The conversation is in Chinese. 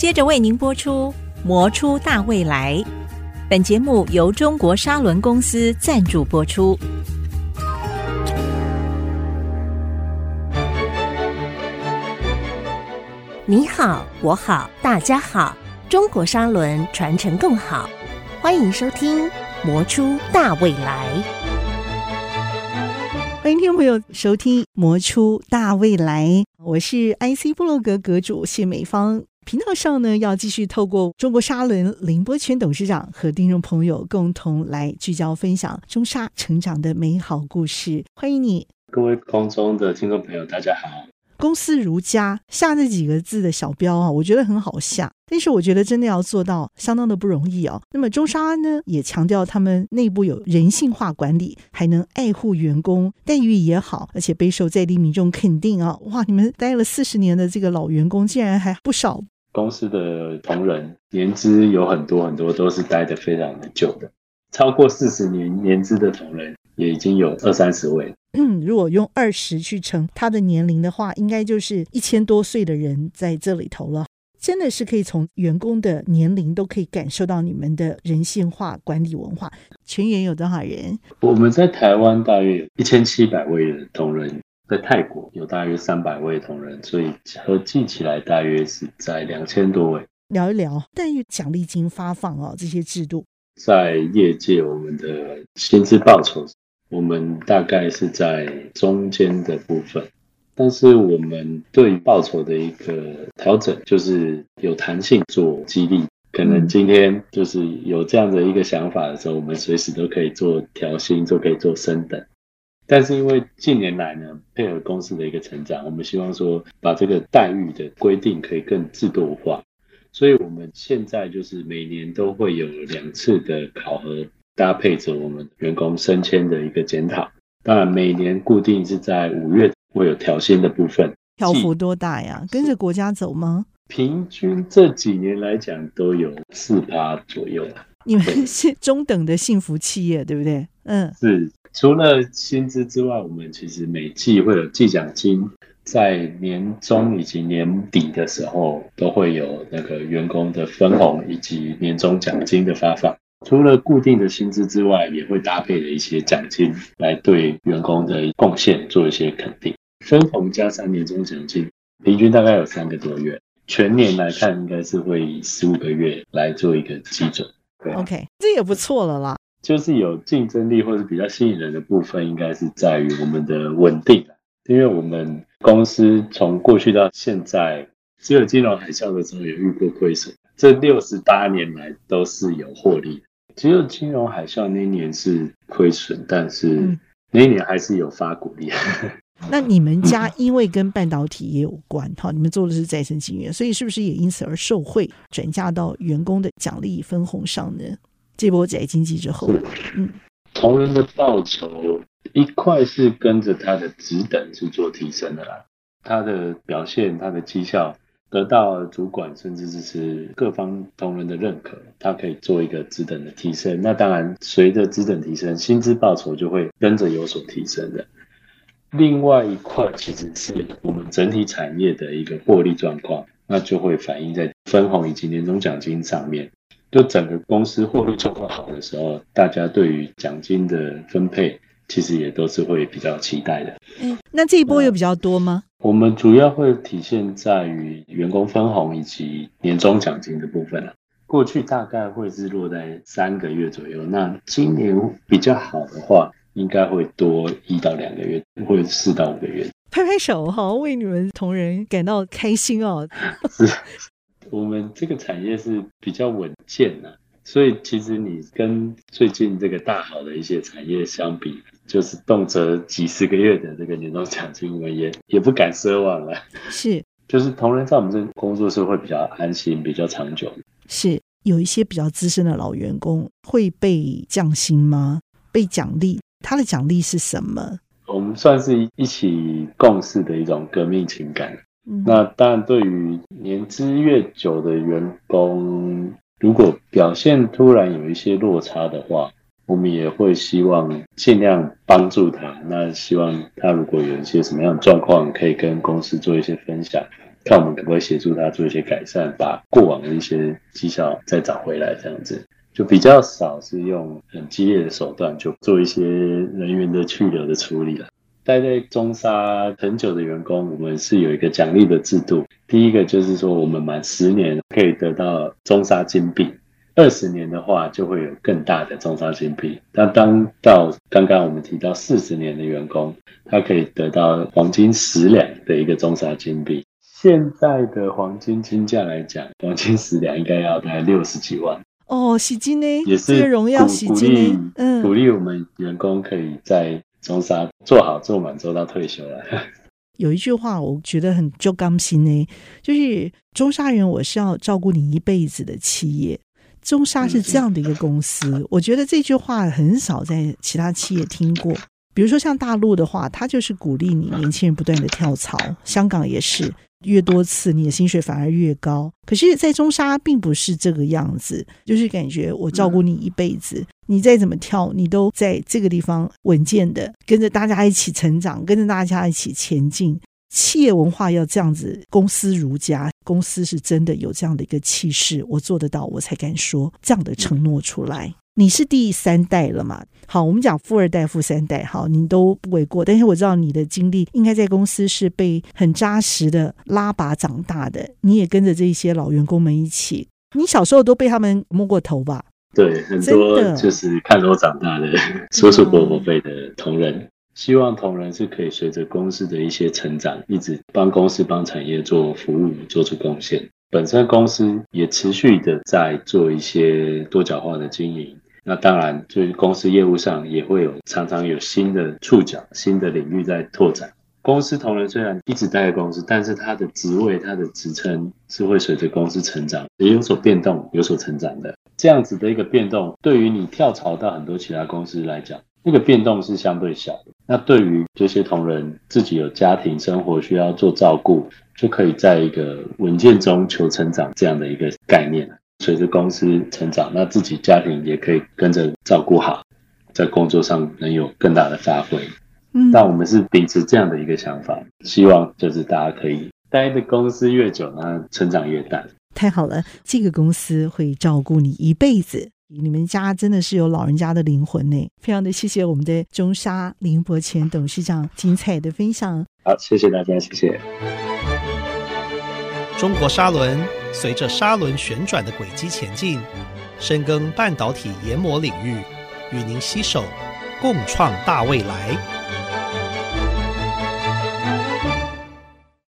接着为您播出《魔出大未来》。本节目由中国沙伦公司赞助播出。你好，我好，大家好，中国沙伦传承更好。欢迎收听《魔出大未来》。欢迎听众朋友收听《魔出大未来》，我是 IC 部落格阁主谢美芳。频道上呢，要继续透过中国沙伦林波全董事长和听众朋友共同来聚焦分享中沙成长的美好故事。欢迎你，各位空中的听众朋友，大家好。公司如家下这几个字的小标啊，我觉得很好下，但是我觉得真的要做到相当的不容易哦。那么中沙呢，也强调他们内部有人性化管理，还能爱护员工，待遇也好，而且备受在地民众肯定啊。哇，你们待了四十年的这个老员工，竟然还不少。公司的同仁年资有很多很多，都是待得非常的久的，超过四十年年资的同仁也已经有二三十位。嗯，如果用二十去乘他的年龄的话，应该就是一千多岁的人在这里头了。真的是可以从员工的年龄都可以感受到你们的人性化管理文化。全员有多少人？我们在台湾大约一千七百位的同仁，在泰国有大约三百位同仁，所以合计起来大约是在两千多位。聊一聊待遇、奖励金发放哦，这些制度。在业界，我们的薪资报酬。我们大概是在中间的部分，但是我们对报酬的一个调整，就是有弹性做激励。可能今天就是有这样的一个想法的时候，我们随时都可以做调薪，都可以做升等。但是因为近年来呢，配合公司的一个成长，我们希望说把这个待遇的规定可以更制度化，所以我们现在就是每年都会有两次的考核。搭配着我们员工升迁的一个检讨，当然每年固定是在五月会有调薪的部分，调幅多大呀？跟着国家走吗？平均这几年来讲都有四趴左右。你们是中等的幸福企业，对不对？嗯，是。除了薪资之外，我们其实每季会有季奖金，在年终以及年底的时候都会有那个员工的分红以及年终奖金的发放。除了固定的薪资之外，也会搭配的一些奖金来对员工的贡献做一些肯定。分红加上年终奖金，平均大概有三个多月，全年来看应该是会以十五个月来做一个基准。对，OK，这也不错了啦。就是有竞争力或者比较吸引人的部分，应该是在于我们的稳定。因为我们公司从过去到现在，只有金融海啸的时候有遇过亏损，这六十八年来都是有获利。只有金融海啸那一年是亏损，但是那一年还是有发股利。嗯、那你们家因为跟半导体也有关，哈，你们做的是再生晶圆，所以是不是也因此而受惠，转嫁到员工的奖励分红上呢？这波宅经济之后，嗯，同仁的报酬一块是跟着他的职等去做提升的啦，他的表现，他的绩效。得到主管甚至是各方同仁的认可，他可以做一个职等的提升。那当然，随着职等提升，薪资报酬就会跟着有所提升的。另外一块其实是我们整体产业的一个获利状况，那就会反映在分红以及年终奖金上面。就整个公司获利状况好的时候，大家对于奖金的分配，其实也都是会比较期待的。嗯，那这一波有比较多吗？我们主要会体现在于员工分红以及年终奖金的部分了。过去大概会是落在三个月左右，那今年比较好的话，应该会多一到两个月，或四到五个月。拍拍手哈，为你们同仁感到开心哦。是，我们这个产业是比较稳健的，所以其实你跟最近这个大好的一些产业相比。就是动辄几十个月的这个年终奖金，我们也 也不敢奢望了。是，就是同仁在我们这工作是会比较安心、比较长久。是，有一些比较资深的老员工会被降薪吗？被奖励？他的奖励是什么？我们算是一起共事的一种革命情感。那当然，对于年资越久的员工，如果表现突然有一些落差的话。我们也会希望尽量帮助他。那希望他如果有一些什么样的状况，可以跟公司做一些分享。看我们可不可以协助他做一些改善，把过往的一些绩效再找回来，这样子就比较少是用很激烈的手段就做一些人员的去留的处理了。待在中沙很久的员工，我们是有一个奖励的制度。第一个就是说，我们满十年可以得到中沙金币；二十年的话，就会有更大的中沙金币。那当到刚刚我们提到四十年的员工，他可以得到黄金十两的一个中沙金币。现在的黄金金价来讲，黄金十两应该要大概六十几万。哦，喜金呢？也是荣耀喜金呢？嗯，鼓励我们员工可以在。中沙做好做满做到退休了。有一句话我觉得很就刚心呢，就是中沙人我是要照顾你一辈子的企业。中沙是这样的一个公司，我觉得这句话很少在其他企业听过。比如说像大陆的话，他就是鼓励你年轻人不断的跳槽，香港也是。越多次，你的薪水反而越高。可是，在中沙并不是这个样子，就是感觉我照顾你一辈子，你再怎么跳，你都在这个地方稳健的跟着大家一起成长，跟着大家一起前进。企业文化要这样子，公司如家，公司是真的有这样的一个气势，我做得到，我才敢说这样的承诺出来。你是第三代了嘛？好，我们讲富二代、富三代，好，你都不为过。但是我知道你的经历应该在公司是被很扎实的拉拔长大的，你也跟着这些老员工们一起。你小时候都被他们摸过头吧？对，很多就是看着我长大的叔叔伯伯辈的同仁，希望同仁是可以随着公司的一些成长，一直帮公司、帮产业做服务，做出贡献。本身公司也持续的在做一些多角化的经营。那当然，就是公司业务上也会有常常有新的触角、新的领域在拓展。公司同仁虽然一直待在公司，但是他的职位、他的职称是会随着公司成长，也有所变动、有所成长的。这样子的一个变动，对于你跳槽到很多其他公司来讲，那个变动是相对小的。那对于这些同仁自己有家庭生活需要做照顾，就可以在一个稳健中求成长这样的一个概念。随着公司成长，那自己家庭也可以跟着照顾好，在工作上能有更大的发挥。嗯，但我们是秉持这样的一个想法，希望就是大家可以待的公司越久，那成长越大。太好了，这个公司会照顾你一辈子。你们家真的是有老人家的灵魂呢。非常的谢谢我们的中沙林伯前董事长精彩的分享。好，谢谢大家，谢谢。中国砂轮。随着砂轮旋转的轨迹前进，深耕半导体研磨领域，与您携手共创大未来。